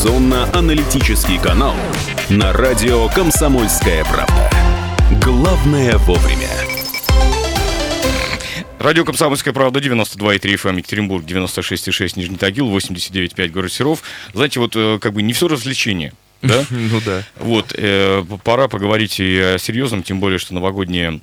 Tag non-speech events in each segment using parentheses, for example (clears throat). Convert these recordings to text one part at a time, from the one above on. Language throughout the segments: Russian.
Информационно-аналитический канал на радио «Комсомольская правда». Главное вовремя. Радио «Комсомольская правда», 92,3 FM, Екатеринбург, 96,6 Нижний Тагил, 89,5 город Серов. Знаете, вот э, как бы не все развлечение. (laughs) Да? Ну да. Вот, э, пора поговорить и о серьезном, тем более, что новогодние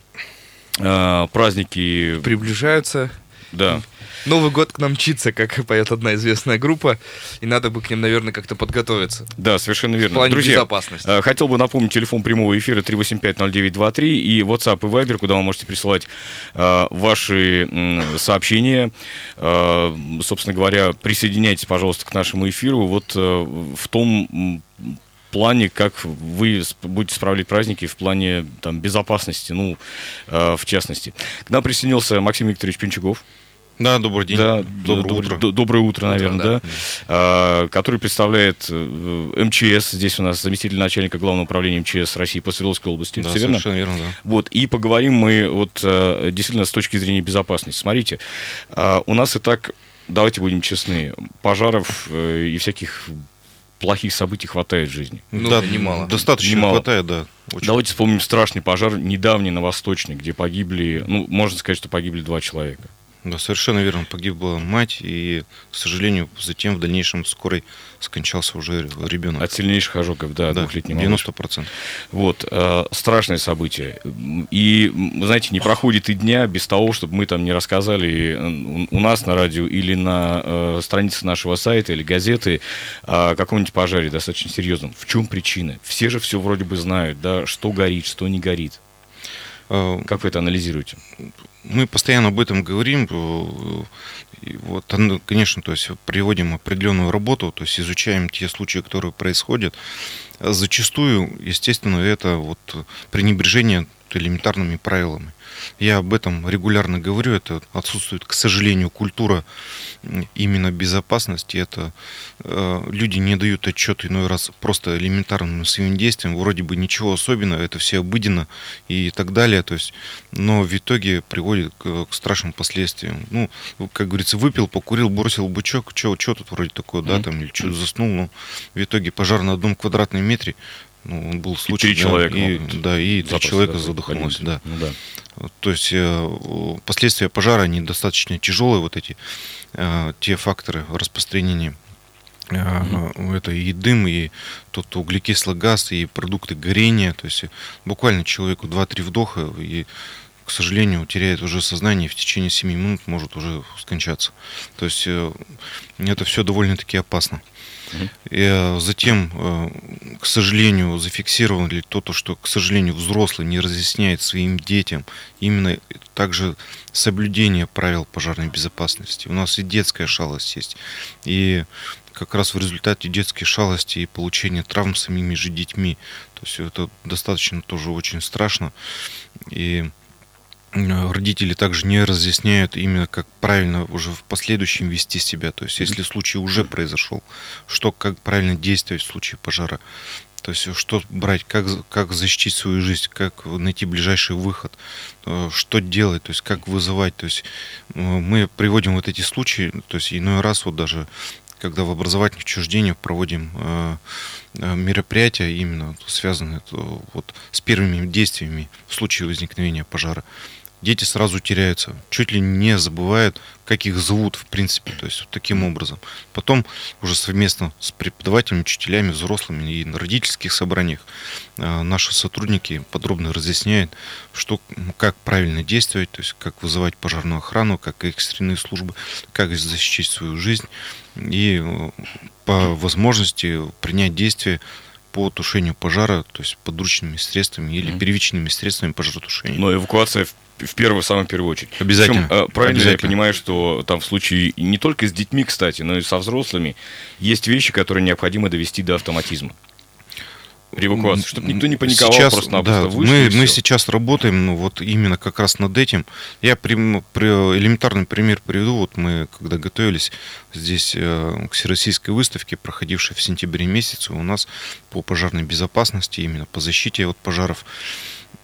э, праздники... Приближаются. Да. Новый год к нам мчится, как поет одна известная группа, и надо бы к ним, наверное, как-то подготовиться. Да, совершенно верно. В плане Друзья, безопасности. э, хотел бы напомнить телефон прямого эфира 3850923 и WhatsApp и Viber, куда вы можете присылать э, ваши м, сообщения. Э, собственно говоря, присоединяйтесь, пожалуйста, к нашему эфиру. Вот э, в том плане, как вы будете справлять праздники в плане там, безопасности, ну, э, в частности. К нам присоединился Максим Викторович Пинчуков. Да, добрый день. Да, доброе д- утро. Доброе утро, наверное, да. да. А, Который представляет э, МЧС. Здесь у нас заместитель начальника главного управления МЧС России по Свердловской области. Да, Всё верно? совершенно верно, да. Вот, и поговорим мы вот э, действительно с точки зрения безопасности. Смотрите, а, у нас и так, давайте будем честны, пожаров э, и всяких плохих событий хватает в жизни. Ну, да, да, немало. Достаточно Немало. хватает, да. Очень. Давайте вспомним страшный пожар недавний на Восточной, где погибли, ну, можно сказать, что погибли два человека. Да, совершенно верно. Погибла мать, и, к сожалению, затем в дальнейшем скорой скончался уже ребенок. От сильнейших ожогов, да, да, двухлетний. 90%. Вот, э, страшное событие. И, знаете, не проходит и дня без того, чтобы мы там не рассказали э, у нас на радио или на э, странице нашего сайта или газеты о каком-нибудь пожаре достаточно серьезном. В чем причина? Все же все вроде бы знают, да, что горит, что не горит. Э, Как вы это анализируете? Мы постоянно об этом говорим. э, и Вот, конечно, то есть приводим определенную работу, то есть изучаем те случаи, которые происходят. Зачастую, естественно, это вот пренебрежение элементарными правилами. Я об этом регулярно говорю. Это отсутствует, к сожалению, культура именно безопасности. Это э, люди не дают отчет иной раз просто элементарным своим действиям. Вроде бы ничего особенного, это все обыденно и так далее. То есть, но в итоге приводит к, к страшным последствиям. Ну, как говорится, выпил, покурил, бросил бычок, что тут вроде такое, да, там, или что заснул. Ну, в итоге пожар на одном квадратном метре. Ну, он был случай. три да, человека и, могут да, и три человека задохнулось, да. Ну да. То есть э, последствия пожара, они достаточно тяжелые, вот эти, э, те факторы распространения. Э, Это и дым, и тот углекислый газ, и продукты горения. То есть буквально человеку 2-3 вдоха, и, к сожалению, теряет уже сознание, и в течение 7 минут может уже скончаться. То есть э, это все довольно-таки опасно. И, э, затем, э, к сожалению, зафиксировано ли то, то, что, к сожалению, взрослый не разъясняет своим детям именно также соблюдение правил пожарной безопасности. У нас и детская шалость есть. И как раз в результате детской шалости и получения травм самими же детьми. То есть это достаточно тоже очень страшно. И родители также не разъясняют именно как правильно уже в последующем вести себя. То есть если случай уже произошел, что как правильно действовать в случае пожара. То есть что брать, как, как защитить свою жизнь, как найти ближайший выход, э, что делать, то есть как вызывать. То есть э, мы приводим вот эти случаи, то есть иной раз вот даже когда в образовательных учреждениях проводим э, э, мероприятия, именно связанные вот с первыми действиями в случае возникновения пожара, дети сразу теряются, чуть ли не забывают, как их зовут, в принципе, то есть вот таким образом. Потом уже совместно с преподавателями, учителями, взрослыми и на родительских собраниях э, наши сотрудники подробно разъясняют, что, как правильно действовать, то есть как вызывать пожарную охрану, как экстренные службы, как защитить свою жизнь и по возможности принять действия по тушению пожара, то есть подручными средствами или первичными средствами пожаротушения. Но эвакуация в, в первую, самую первую очередь. Обязательно. Причем, э, правильно я Обязательно. понимаю, что там в случае не только с детьми, кстати, но и со взрослыми есть вещи, которые необходимо довести до автоматизма. При эвакуации, чтобы никто не паниковал, Сейчас, просто-напросто да, вышли, мы, мы сейчас работаем ну, вот именно как раз над этим. Я прям- при- элементарный пример приведу. Вот мы, когда готовились здесь э, к всероссийской выставке, проходившей в сентябре месяце, у нас по пожарной безопасности, именно по защите от пожаров,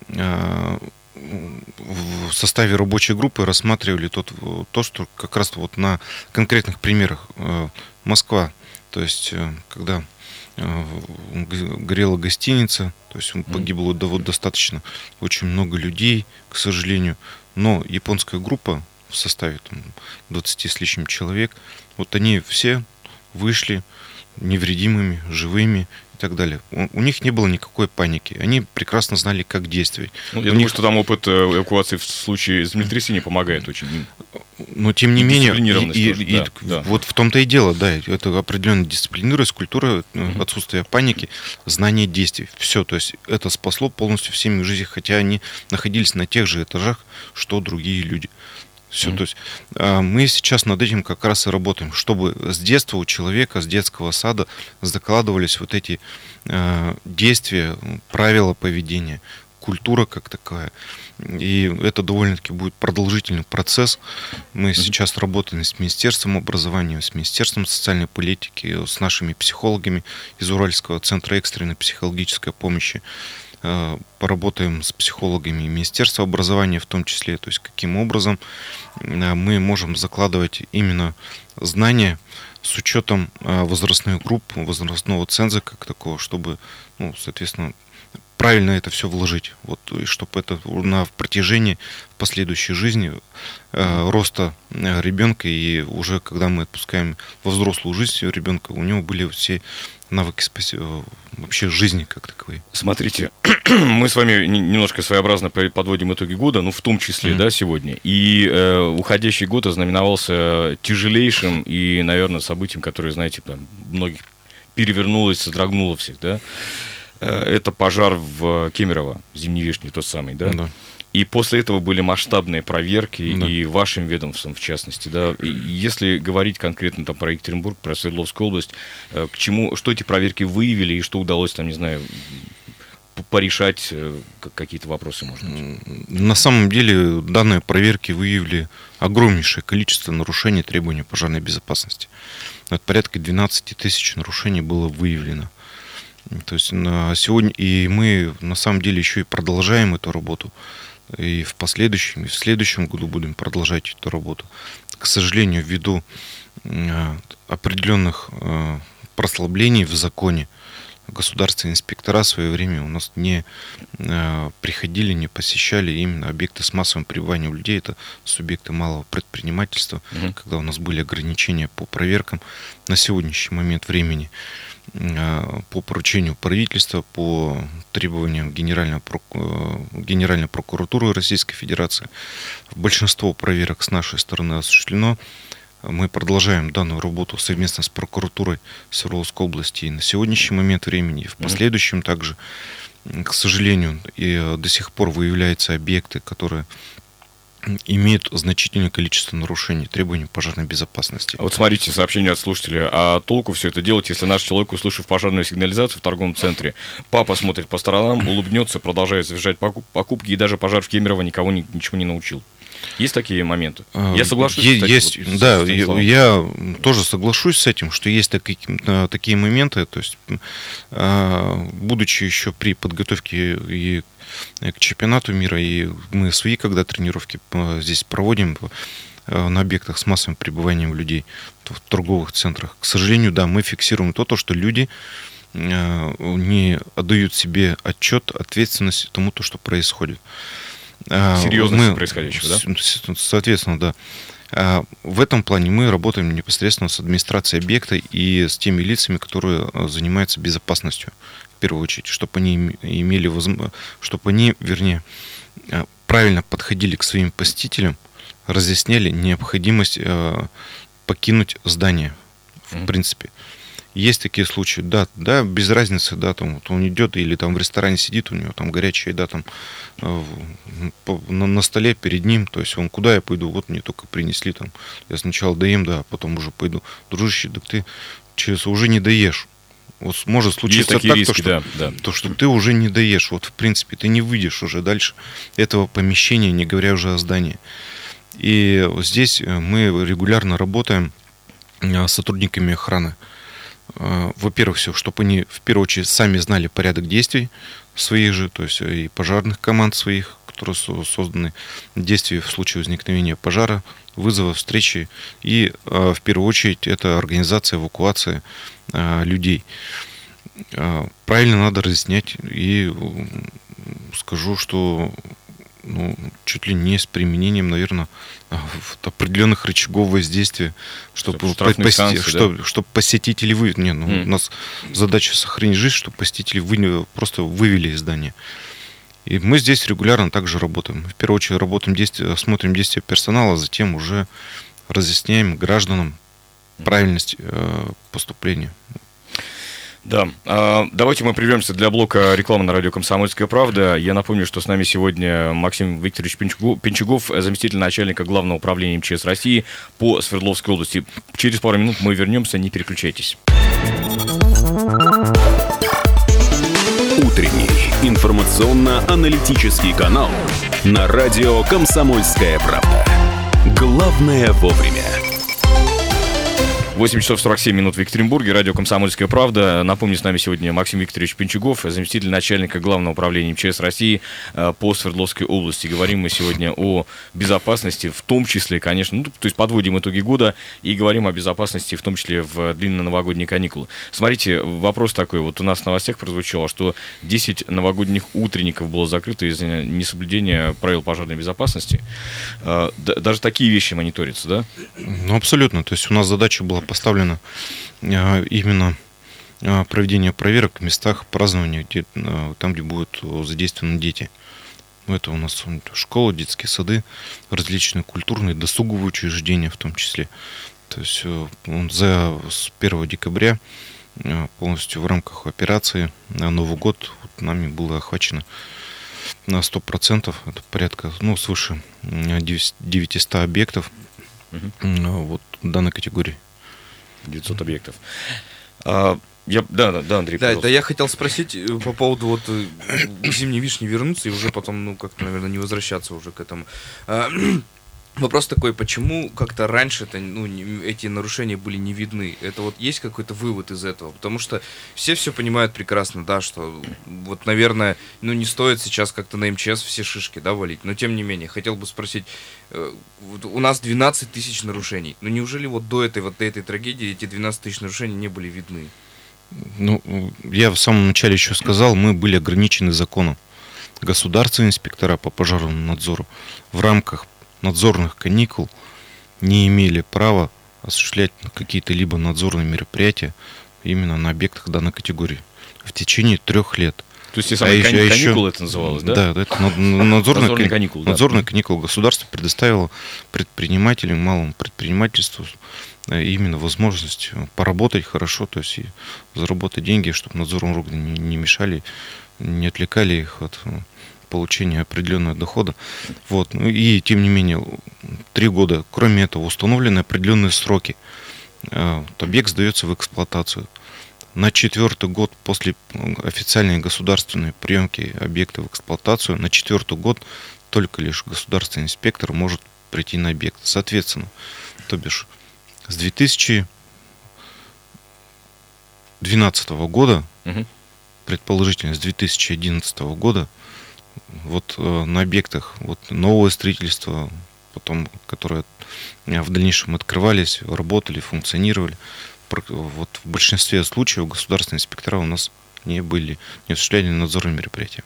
э, в составе рабочей группы рассматривали тот, то, что как раз вот на конкретных примерах э, Москва. То есть, э, когда горела гостиница, то есть погибло достаточно очень много людей, к сожалению. Но японская группа в составе там, 20 с лишним человек, вот они все вышли невредимыми, живыми и так далее. У, у них не было никакой паники. Они прекрасно знали, как действовать. Ну, я у думаю, них... что там опыт э, эвакуации в случае землетрясения помогает очень. Но тем не и менее, и, и, и, да, да. вот в том-то и дело, да, это определенная дисциплинированность, культура, угу. отсутствие паники, знание действий. Все, то есть это спасло полностью всеми жизни, хотя они находились на тех же этажах, что другие люди. Все, mm-hmm. то есть а, мы сейчас над этим как раз и работаем, чтобы с детства у человека, с детского сада закладывались вот эти а, действия, правила поведения, культура как такая. И это довольно-таки будет продолжительный процесс. Мы mm-hmm. сейчас работаем с Министерством образования, с Министерством социальной политики, с нашими психологами из Уральского центра экстренной психологической помощи. Э, поработаем с психологами Министерства образования в том числе, то есть каким образом э, мы можем закладывать именно знания с учетом э, возрастных групп, возрастного ценза как такого, чтобы, ну, соответственно, правильно это все вложить, вот, и чтобы это на протяжении последующей жизни э, роста ребенка и уже когда мы отпускаем во взрослую жизнь ребенка, у него были все навыки спаси... Э, вообще жизни как таковой. Смотрите, (clears throat) мы с вами немножко своеобразно подводим итоги года, ну, в том числе, mm-hmm. да, сегодня. И э, уходящий год ознаменовался тяжелейшим и, наверное, событием, которое, знаете, там, многих перевернулось, содрогнуло всех, да. Э, это пожар в Кемерово, Зимней Вишне, тот самый, да? Да. И после этого были масштабные проверки, да. и вашим ведомством в частности. Да? И если говорить конкретно там, про Екатеринбург, про Свердловскую область, э, к чему, что эти проверки выявили и что удалось, там, не знаю, порешать э, какие-то вопросы, может быть? На самом деле данные проверки выявили огромнейшее количество нарушений требований пожарной безопасности. Это порядка 12 тысяч нарушений было выявлено. То есть на сегодня и мы на самом деле еще и продолжаем эту работу и в последующем, и в следующем году будем продолжать эту работу. К сожалению, ввиду э, определенных э, прослаблений в законе, государственные инспектора в свое время у нас не э, приходили, не посещали именно объекты с массовым пребыванием людей. Это субъекты малого предпринимательства, угу. когда у нас были ограничения по проверкам на сегодняшний момент времени. Э, по поручению правительства, по требованиям Генеральной, э, Генеральной прокуратуры Российской Федерации. Большинство проверок с нашей стороны осуществлено. Мы продолжаем данную работу совместно с прокуратурой Свердловской области и на сегодняшний момент времени, и в последующем также. К сожалению, и э, до сих пор выявляются объекты, которые имеют значительное количество нарушений требований пожарной безопасности. А вот смотрите, сообщение от слушателя. А толку все это делать, если наш человек, услышав пожарную сигнализацию в торговом центре, папа смотрит по сторонам, улыбнется, продолжает завершать покупки, и даже пожар в Кемерово никого ничего не научил? Есть такие моменты? А, я соглашусь. Е- есть, вот, да, я, я тоже соглашусь с этим, что есть такие, такие моменты. То есть, а, будучи еще при подготовке и к чемпионату мира, и мы свои, когда тренировки здесь проводим на объектах с массовым пребыванием людей в торговых центрах. К сожалению, да, мы фиксируем то, то что люди не отдают себе отчет, ответственность тому, то, что происходит. А, Серьезности мы, происходящего, да? Соответственно, да. А, в этом плане мы работаем непосредственно с администрацией объекта и с теми лицами, которые а, занимаются безопасностью, в первую очередь, чтобы они имели возможность, чтобы они, вернее, правильно подходили к своим посетителям, разъясняли необходимость покинуть здание, в mm-hmm. принципе. Есть такие случаи, да, да, без разницы, да, там вот он идет или там в ресторане сидит, у него там горячая еда там э, на, на столе перед ним, то есть он куда я пойду, вот мне только принесли там, я сначала доем, да, а потом уже пойду. Дружище, да ты через уже не доешь. Вот может случиться так, риски, то, что, да, да. то, что ты уже не доешь. Вот, в принципе, ты не выйдешь уже дальше этого помещения, не говоря уже о здании. И здесь э, мы регулярно работаем э, с сотрудниками охраны. Во-первых, все, чтобы они в первую очередь сами знали порядок действий своих же, то есть и пожарных команд своих, которые созданы действия в случае возникновения пожара, вызова встречи и в первую очередь это организация эвакуации людей. Правильно надо разъяснять и скажу, что ну, чуть ли не с применением, наверное, определенных рычагов воздействия, чтобы, поси, санкции, чтобы, да? чтобы посетители вы, не, ну, mm. у нас задача сохранить жизнь, чтобы посетители вы, просто вывели из здания. И мы здесь регулярно также работаем. В первую очередь работаем действия, смотрим действия персонала, затем уже разъясняем гражданам правильность э, поступления. Да. А, давайте мы прервемся для блока рекламы на радио «Комсомольская правда». Я напомню, что с нами сегодня Максим Викторович Пенчугов, заместитель начальника Главного управления МЧС России по Свердловской области. Через пару минут мы вернемся, не переключайтесь. Утренний информационно-аналитический канал на радио «Комсомольская правда». Главное вовремя. 8 часов 47 минут в Екатеринбурге, радио «Комсомольская правда». Напомню, с нами сегодня Максим Викторович Пенчугов, заместитель начальника Главного управления МЧС России э, по Свердловской области. Говорим мы сегодня о безопасности, в том числе, конечно, ну, то есть подводим итоги года и говорим о безопасности, в том числе в длинно-новогодние каникулы. Смотрите, вопрос такой, вот у нас в новостях прозвучало, что 10 новогодних утренников было закрыто из-за несоблюдения правил пожарной безопасности. Э, даже такие вещи мониторятся, да? Ну, абсолютно. То есть у нас задача была поставлено а, именно а, проведение проверок в местах празднования, где, а, там, где будут задействованы дети. Это у нас школы, детские сады, различные культурные, досуговые учреждения в том числе. То есть за с 1 декабря полностью в рамках операции на Новый год вот нами было охвачено на 100%, это порядка, ну, свыше 900 объектов угу. вот данной категории. 900 объектов. А, я, да, да, да, Андрей, да, да, я хотел спросить э, по поводу вот э, зимней вишни вернуться и уже потом, ну, как-то, наверное, не возвращаться уже к этому. Вопрос такой, почему как-то раньше-то ну, эти нарушения были не видны? Это вот есть какой-то вывод из этого? Потому что все все понимают прекрасно, да, что вот, наверное, ну не стоит сейчас как-то на МЧС все шишки, да, валить. Но тем не менее, хотел бы спросить, э, у нас 12 тысяч нарушений. Но неужели вот до этой вот до этой трагедии эти 12 тысяч нарушений не были видны? Ну, я в самом начале еще сказал, мы были ограничены законом. Государственные инспектора по пожарному надзору в рамках надзорных каникул не имели права осуществлять какие-то либо надзорные мероприятия именно на объектах данной категории в течение трех лет. То есть, те самые а каникулы еще, это называлось, да? Да, это надзорные, надзорные каникулы. Надзорные да. каникулы. Государство предоставило предпринимателям, малому предпринимательству э, именно возможность поработать хорошо, то есть и заработать деньги, чтобы надзорные органы не, не мешали, не отвлекали их от э, получения определенного дохода. Вот. Ну и тем не менее, три года, кроме этого, установлены определенные сроки. Э, объект сдается в эксплуатацию. На четвертый год после официальной государственной приемки объекта в эксплуатацию, на четвертый год только лишь государственный инспектор может прийти на объект. Соответственно, то бишь с 2012 года, угу. предположительно с 2011 года, вот э, на объектах вот новое строительство, потом, которые э, в дальнейшем открывались, работали, функционировали. Вот в большинстве случаев государственные инспектора у нас не были, не осуществляли надзорные мероприятия.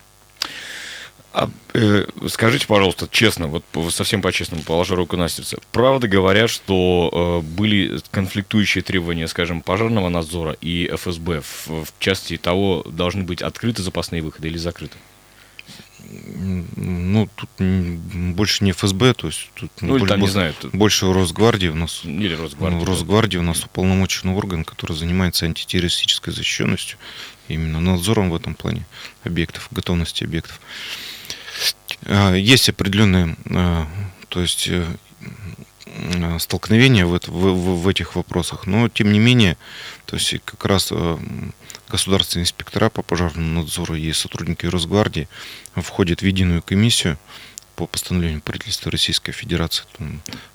А, э, скажите, пожалуйста, честно, вот совсем по-честному, положа руку на сердце, правда говорят, что э, были конфликтующие требования, скажем, пожарного надзора и ФСБ, в, в части того, должны быть открыты запасные выходы или закрыты? Ну, тут больше не ФСБ, то есть тут ну, больше, там, не знаю, тут... больше Росгвардии у нас. Или Росгвардия. Ну, Росгвардия у нас уполномоченный орган, который занимается антитеррористической защищенностью, именно надзором в этом плане объектов, готовности объектов. А, есть определенные, а, то есть э, столкновения в, в, в, этих вопросах, но тем не менее, то есть как раз э, государственные инспектора по пожарному надзору и сотрудники Росгвардии входят в единую комиссию по постановлению правительства Российской Федерации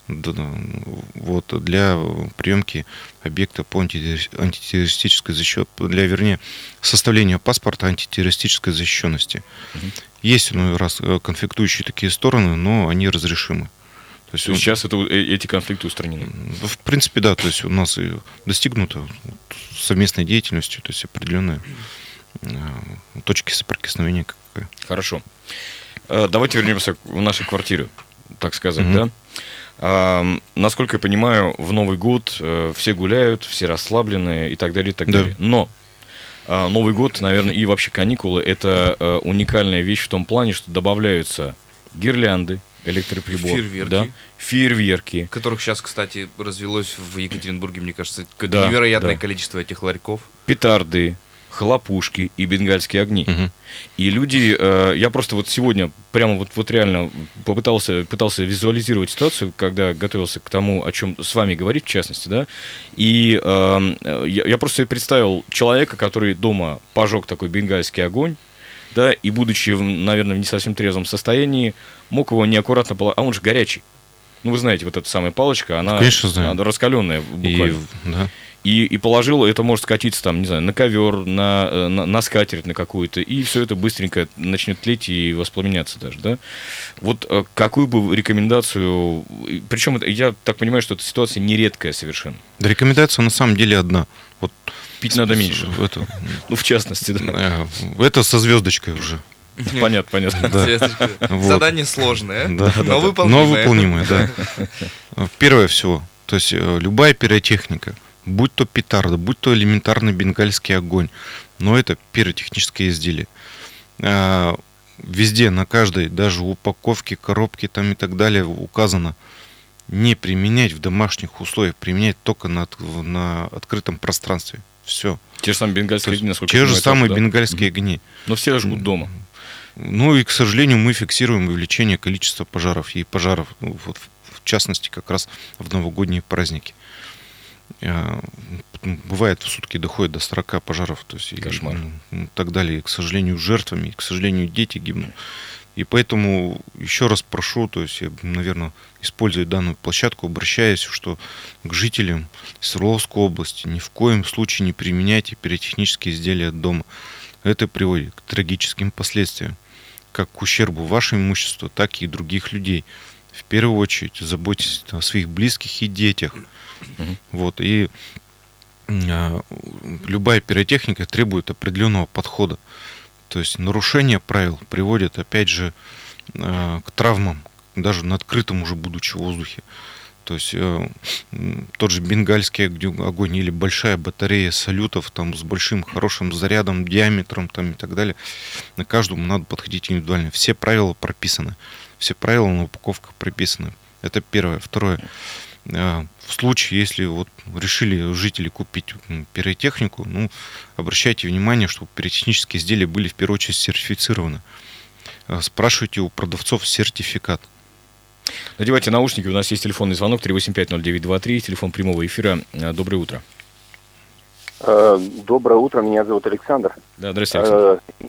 вот, для приемки объекта по антитеррористической защите, для, вернее, составления паспорта антитеррористической защищенности. Угу. Есть иной раз э, конфликтующие такие стороны, но они разрешимы. То есть, сейчас это, э, эти конфликты устранены? В принципе, да. То есть у нас и достигнуто совместной деятельностью, то есть определенные точки соприкосновения. Хорошо. Давайте вернемся в нашу квартиру, так сказать, mm-hmm. да? А, насколько я понимаю, в Новый год э, все гуляют, все расслабленные и так далее, и так да. далее. Но а, Новый год, наверное, и вообще каникулы это а, уникальная вещь в том плане, что добавляются гирлянды, электроприбор, фейерверки. Да, фейерверки. Которых сейчас, кстати, развелось в Екатеринбурге, мне кажется, да, невероятное да. количество этих ларьков. Петарды, хлопушки и бенгальские огни. Угу. И люди, э, я просто вот сегодня прямо вот, вот реально попытался, пытался визуализировать ситуацию, когда готовился к тому, о чем с вами говорить, в частности, да, и э, я, я просто представил человека, который дома пожег такой бенгальский огонь, да, и будучи, наверное, в не совсем трезвом состоянии, мог его неаккуратно положить, а он же горячий. Ну, вы знаете, вот эта самая палочка, она, Конечно, она раскаленная буквально. И, да и, и положил, это может скатиться там, не знаю, на ковер, на, э, на, на скатерть на какую-то, и все это быстренько начнет тлеть и воспламеняться даже, да? Вот э, какую бы рекомендацию, причем я так понимаю, что эта ситуация нередкая совершенно. Да, рекомендация на самом деле одна. Вот Пить надо меньше. Это, (laughs) ну, в частности, да. Э, это со звездочкой уже. (laughs) Понятно, понятно. Да. Задание сложное, да, но выполнимое. Но выполнимое, да. (laughs) Первое всего, то есть любая пиротехника – будь то петарда, будь то элементарный бенгальский огонь, но это пиротехническое изделие. А, везде, на каждой, даже упаковке, коробке там и так далее указано не применять в домашних условиях, применять только на, на открытом пространстве. Все. Те же самые бенгальские огни, насколько Те же самые да? бенгальские огни. Но все жгут дома. Ну и, к сожалению, мы фиксируем увеличение количества пожаров. И пожаров, ну, вот, в частности, как раз в новогодние праздники. А, бывает в сутки доходит до 40 пожаров. То есть, Кошмар. И, и так далее. И, к сожалению, жертвами, и, к сожалению, дети гибнут. И поэтому еще раз прошу, то есть я, наверное, используя данную площадку, обращаюсь, что к жителям Свердловской области ни в коем случае не применяйте пиротехнические изделия дома. Это приводит к трагическим последствиям, как к ущербу вашему имуществу, так и других людей. В первую очередь заботьтесь о своих близких и детях – Угу. Вот, и а, любая пиротехника требует определенного подхода. То есть нарушение правил приводит, опять же, а, к травмам, даже на открытом уже будучи в воздухе. То есть э, тот же бенгальский огонь или большая батарея салютов там с большим хорошим зарядом, диаметром там и так далее. На каждому надо подходить индивидуально. Все правила прописаны. Все правила на упаковках прописаны. Это первое. Второе. А, в случае, если вот решили жители купить пиротехнику, ну, обращайте внимание, чтобы пиротехнические изделия были в первую очередь сертифицированы. А, спрашивайте у продавцов сертификат. Надевайте наушники, у нас есть телефонный звонок 3850923, телефон прямого эфира. А, доброе утро. Э, доброе утро, меня зовут Александр. Да, здравствуйте, Александр. Э,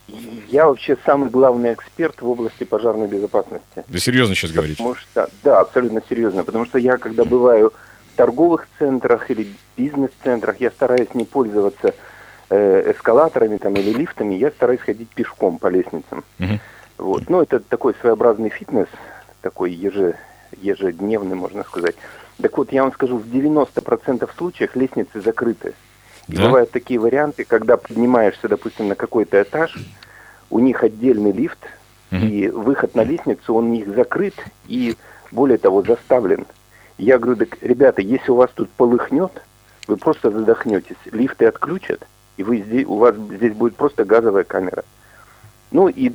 я вообще самый главный эксперт в области пожарной безопасности. Вы серьезно сейчас говорите? Потому что, да, абсолютно серьезно, потому что я, когда бываю в торговых центрах или бизнес-центрах, я стараюсь не пользоваться э, эскалаторами там, или лифтами, я стараюсь ходить пешком по лестницам. Угу. Вот. Ну, это такой своеобразный фитнес, такой еже, ежедневный, можно сказать. Так вот, я вам скажу, в 90% случаев лестницы закрыты. И да? бывают такие варианты, когда поднимаешься, допустим, на какой-то этаж, у них отдельный лифт, угу. и выход на лестницу, он у них закрыт и, более того, заставлен. Я говорю, так, ребята, если у вас тут полыхнет, вы просто задохнетесь. Лифты отключат, и вы здесь, у вас здесь будет просто газовая камера. Ну и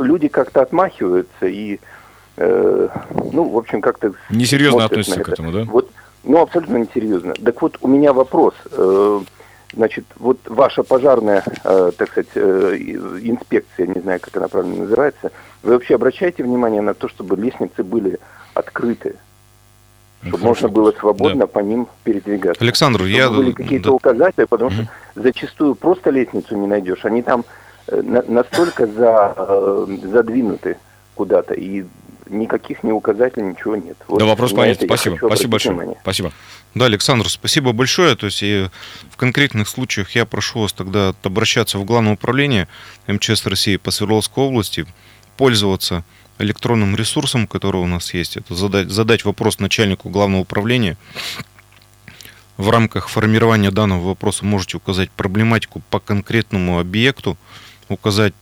люди как-то отмахиваются и, э, ну, в общем, как-то... Несерьезно относятся к этому, да? Вот, ну, абсолютно несерьезно. Так вот, у меня вопрос. Э, Значит, вот ваша пожарная, э, так сказать, э, инспекция, не знаю, как она правильно называется, вы вообще обращаете внимание на то, чтобы лестницы были открыты? Чтобы Хорошо. можно было свободно да. по ним передвигаться. Александр, чтобы я... были какие-то да. указатели, потому что зачастую просто лестницу не найдешь. Они там э, на, настолько за, э, задвинуты куда-то, и никаких ни указателей, ничего нет. Вот да, вопрос понятен. Спасибо. Спасибо большое. Внимание. Спасибо. Да, Александр, спасибо большое. То есть и в конкретных случаях я прошу вас тогда обращаться в Главное управление МЧС России по Свердловской области воспользоваться электронным ресурсом, который у нас есть. Это задать, задать вопрос начальнику главного управления. В рамках формирования данного вопроса можете указать проблематику по конкретному объекту, указать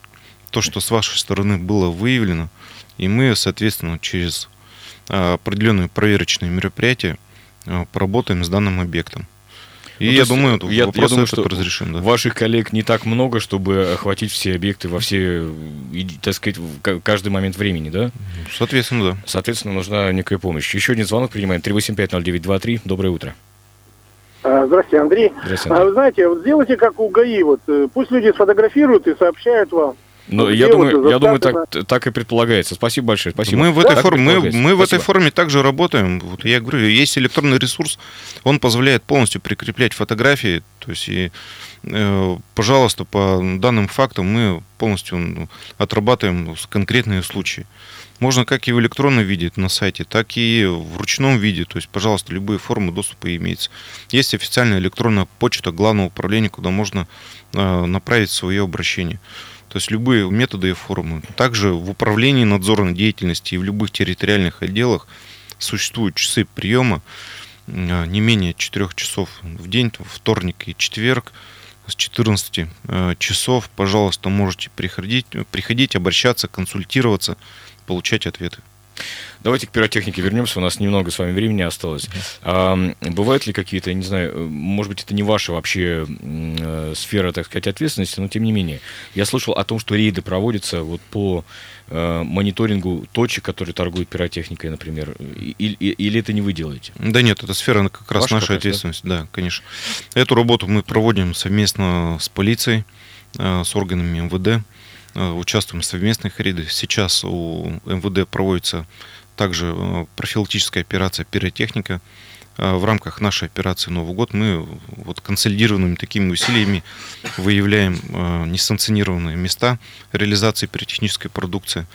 то, что с вашей стороны было выявлено, и мы, соответственно, через а, определенные проверочные мероприятия а, поработаем с данным объектом. И Ну, я есть, думаю, я- вопрос я думаю, этот что разрешим. Да. Ваших коллег не так много, чтобы охватить все объекты во все, так сказать, в ка- каждый момент времени, да? Соответственно, да. Соответственно, нужна некая помощь. Еще один звонок принимаем. 3850923. Доброе утро. А, Здравствуйте, Андрей. Здравствуйте. А, вы знаете, вот сделайте как у ГАИ, вот э, пусть люди сфотографируют и сообщают вам. Ну, я думаю, вот я думаю, так, так и предполагается. Спасибо большое. Спасибо. Мы в этой и форме, мы, мы в этой форме также работаем. Вот я говорю, есть электронный ресурс, он позволяет полностью прикреплять фотографии. То есть, и, э, пожалуйста, по данным фактам мы полностью отрабатываем конкретные случаи. Можно как и в электронном виде на сайте, так и в ручном виде. То есть, пожалуйста, любые формы доступа имеются. Есть официальная электронная почта главного управления, куда можно э, направить свое обращение. То есть любые методы и формы. Также в управлении надзорной деятельности и в любых территориальных отделах существуют часы приема э, не менее 4 часов в день, вторник и четверг с 14 э, часов. Пожалуйста, можете приходить, приходить, обращаться, консультироваться, получать ответы. Давайте к пиротехнике вернемся. У нас немного с вами времени осталось. А, бывают ли какие-то, я не знаю, э, может быть, это не ваша вообще э, сфера, так сказать, ответственности, но тем не менее. Я слышал о том, что рейды проводятся вот по э, мониторингу точек, которые торгуют пиротехникой, например. И- и- или это не вы делаете? Да нет, это сфера как раз Ваша нашей как раз, да? ответственности, да? конечно. Эту работу мы проводим совместно с полицией, э, с органами МВД, участвуем в совместных рейдах. Сейчас у МВД проводится также э, профилактическая операция «Пиротехника». Э, В рамках нашей операции «Новый год» мы вот консолидированными такими усилиями выявляем э, несанкционированные места реализации пиротехнической продукции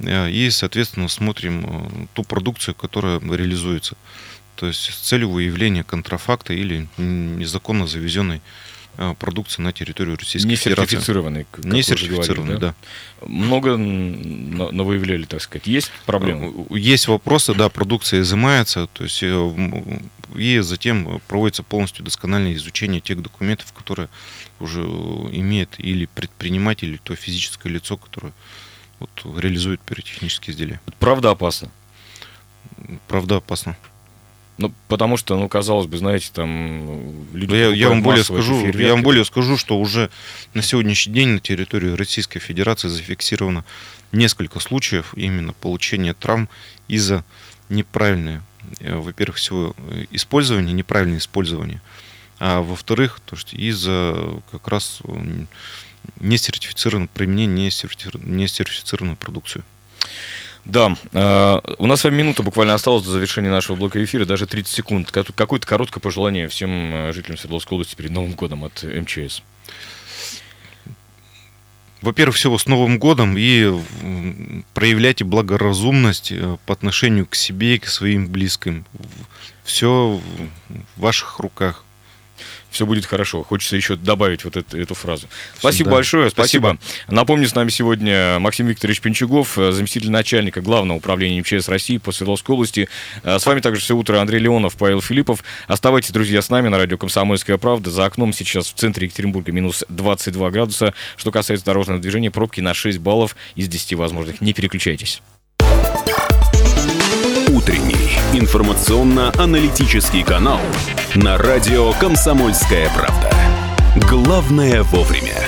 э, и, соответственно, смотрим э, ту продукцию, которая реализуется. То есть с целью выявления контрафакта или незаконно завезенной э, продукции на территорию Российской Не Федерации. сертифицированный, как Не уже говорили, сертифицированный, да. Много навыявляли, так сказать. Есть проблемы? Э, Есть вопросы, да, продукция изымается, то есть э, и затем проводится полностью доскональное изучение тех документов, которые уже э, имеет или предприниматель, или то физическое лицо, которое вот, реализует пиротехнические изделия. Правда опасно? Правда, опасно. Ну, потому что, ну, казалось бы, знаете, там люди... Я, я вам более скажу, я вам более скажу, что уже на сегодняшний день на территории Российской Федерации зафиксировано несколько случаев именно получения травм из-за неправильное, э, во-первых, всего э, использования, неправильное использование, а во-вторых, то что из-за как раз несертифицированного применения несертифицированной продукции. Да, э, у нас с вами минута буквально осталась до завершения нашего блока эфира, даже 30 секунд. Ка- Какое-то короткое пожелание всем э, жителям Свердловской области перед Новым годом от МЧС. Во-первых, всего с Новым годом и проявляйте благоразумность э, по отношению к себе и к своим близким. Все в ваших руках. Все будет хорошо. Хочется еще добавить вот эту, эту фразу. Спасибо Да. большое, спасибо. Напомню, с нами сегодня Максим Викторович Пенчугов, э, заместитель начальника Главного управления МЧС России по Свердловской области. Э, С вами также все утро Андрей Леонов, Павел Филиппов. Оставайтесь, друзья, с нами на радио «Комсомольская правда». За окном сейчас в центре Екатеринбурга минус 22 градуса. Что касается дорожного движения, пробки на 6 баллов из 10 возможных. Не переключайтесь. Утренний информационно-аналитический канал на радио «Комсомольская правда». Главное вовремя.